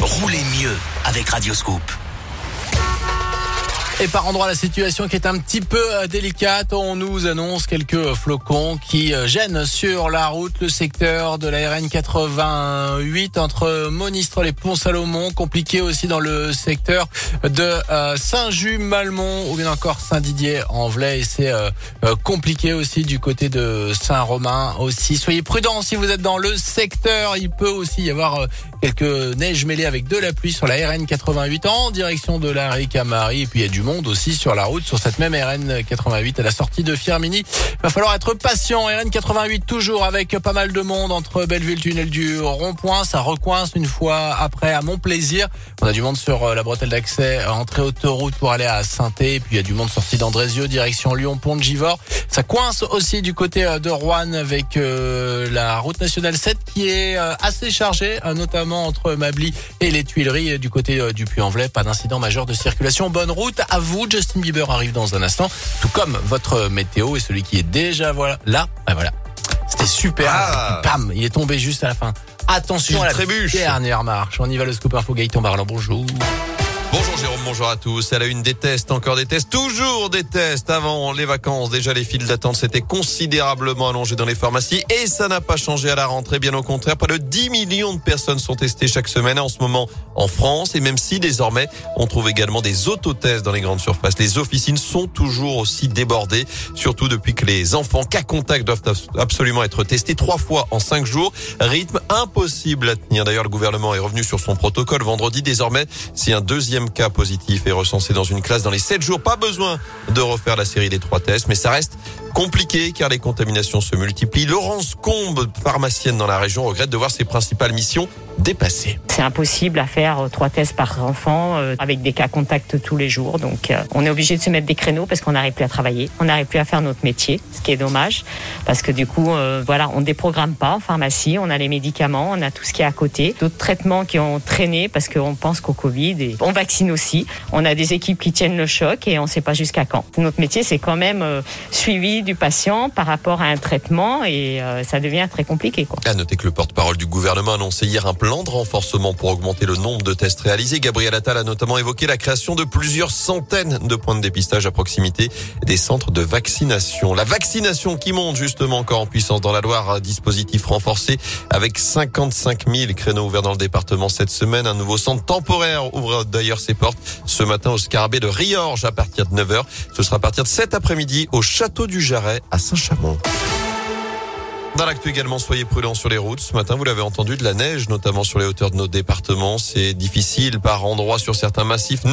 roulez mieux avec Radioscoop. Et par endroit, la situation qui est un petit peu euh, délicate, on nous annonce quelques flocons qui euh, gênent sur la route le secteur de la RN 88 entre Monistre et Pont-Salomon, compliqué aussi dans le secteur de euh, Saint-Just-Malmont ou bien encore Saint-Didier-en-Velay. Et c'est compliqué aussi du côté de Saint-Romain aussi. Soyez prudents si vous êtes dans le secteur, il peut aussi y avoir quelques neiges mêlées avec de la pluie sur la RN 88 en direction de la Ricamari et puis il y a du monde aussi sur la route sur cette même RN 88 à la sortie de Firmini. Va falloir être patient. RN 88 toujours avec pas mal de monde entre Belleville, tunnel du rond-point. Ça recoince une fois après à mon plaisir. On a du monde sur euh, la bretelle d'accès entrée autoroute pour aller à saint Puis il y a du monde sorti d'Andrézieux direction Lyon Pont de Givors. Ça coince aussi du côté euh, de Rouen avec euh, la route nationale 7 qui est assez chargée, notamment entre Mably et les Tuileries du côté du Puy-en-Velay. Pas d'incident majeur de circulation. Bonne route à vous. Justin Bieber arrive dans un instant, tout comme votre météo et celui qui est déjà voilà là. Ben voilà. C'était super. Ah. Pam, il est tombé juste à la fin. Attention à la dernière marche. On y va le scoop info Gaëtan Barlan. Bonjour. Bonjour Jérôme, bonjour à tous. Elle a une des tests, encore des tests, toujours des tests. Avant les vacances, déjà les files d'attente s'étaient considérablement allongées dans les pharmacies et ça n'a pas changé à la rentrée. Bien au contraire, près de 10 millions de personnes sont testées chaque semaine en ce moment en France. Et même si désormais on trouve également des autotests dans les grandes surfaces, les officines sont toujours aussi débordées, surtout depuis que les enfants cas contact doivent absolument être testés trois fois en cinq jours. Rythme impossible à tenir. D'ailleurs, le gouvernement est revenu sur son protocole vendredi. Désormais, si un deuxième cas positif est recensé dans une classe dans les 7 jours. Pas besoin de refaire la série des trois tests, mais ça reste compliqué car les contaminations se multiplient. Laurence Combe, pharmacienne dans la région, regrette de voir ses principales missions dépassées. C'est impossible à faire euh, trois tests par enfant euh, avec des cas contacts tous les jours. Donc euh, on est obligé de se mettre des créneaux parce qu'on n'arrive plus à travailler, on n'arrive plus à faire notre métier, ce qui est dommage parce que du coup voilà, on déprogramme pas en pharmacie, on a les médicaments, on a tout ce qui est à côté, d'autres traitements qui ont traîné parce qu'on pense qu'au Covid et on vaccine aussi. On a des équipes qui tiennent le choc et on ne sait pas jusqu'à quand. Notre métier c'est quand même suivi du patient par rapport à un traitement et euh, ça devient très compliqué. Quoi. À noter que le porte-parole du gouvernement a annoncé hier un plan de renforcement pour augmenter le nombre de tests réalisés. Gabriel Attal a notamment évoqué la création de plusieurs centaines de points de dépistage à proximité des centres de vaccination. La vaccination qui monte justement encore en puissance dans la Loire, un dispositif renforcé avec 55 000 créneaux ouverts dans le département cette semaine. Un nouveau centre temporaire ouvre d'ailleurs ses portes ce matin au Scarabée de Riorges à partir de 9h. Ce sera à partir de cet après-midi au Château du À Saint-Chamond. Dans l'actu également, soyez prudents sur les routes. Ce matin, vous l'avez entendu, de la neige, notamment sur les hauteurs de nos départements. C'est difficile par endroits sur certains massifs.